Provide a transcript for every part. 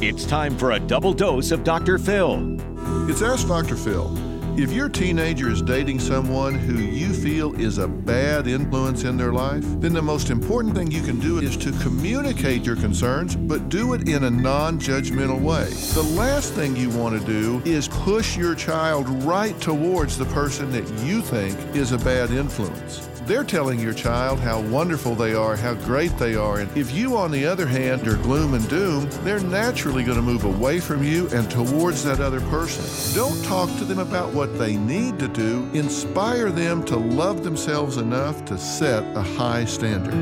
It's time for a double dose of Dr. Phil. It's Ask Dr. Phil. If your teenager is dating someone who you feel is a bad influence in their life, then the most important thing you can do is to communicate your concerns, but do it in a non judgmental way. The last thing you want to do is push your child right towards the person that you think is a bad influence. They're telling your child how wonderful they are, how great they are. And if you, on the other hand, are gloom and doom, they're naturally going to move away from you and towards that other person. Don't talk to them about what they need to do. Inspire them to love themselves enough to set a high standard.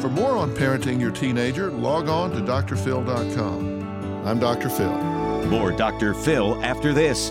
For more on parenting your teenager, log on to drphil.com. I'm Dr. Phil. More Dr. Phil after this.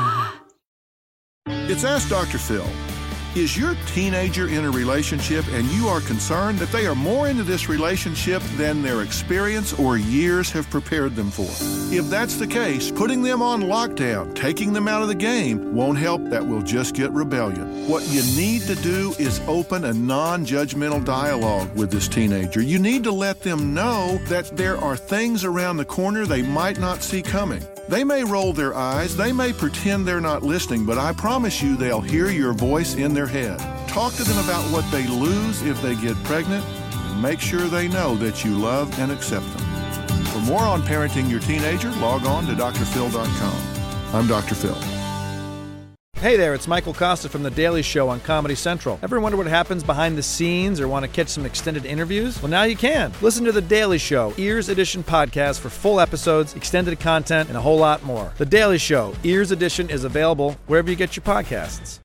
It's Ask Dr. Phil. Is your teenager in a relationship and you are concerned that they are more into this relationship than their experience or years have prepared them for? If that's the case, putting them on lockdown, taking them out of the game, won't help. That will just get rebellion. What you need to do is open a non judgmental dialogue with this teenager. You need to let them know that there are things around the corner they might not see coming. They may roll their eyes, they may pretend they're not listening, but I promise you they'll hear your voice in their head. Talk to them about what they lose if they get pregnant, and make sure they know that you love and accept them. For more on parenting your teenager, log on to drphil.com. I'm Dr. Phil. Hey there, it's Michael Kosta from The Daily Show on Comedy Central. Ever wonder what happens behind the scenes or want to catch some extended interviews? Well, now you can. Listen to The Daily Show, Ears Edition podcast for full episodes, extended content, and a whole lot more. The Daily Show, Ears Edition is available wherever you get your podcasts.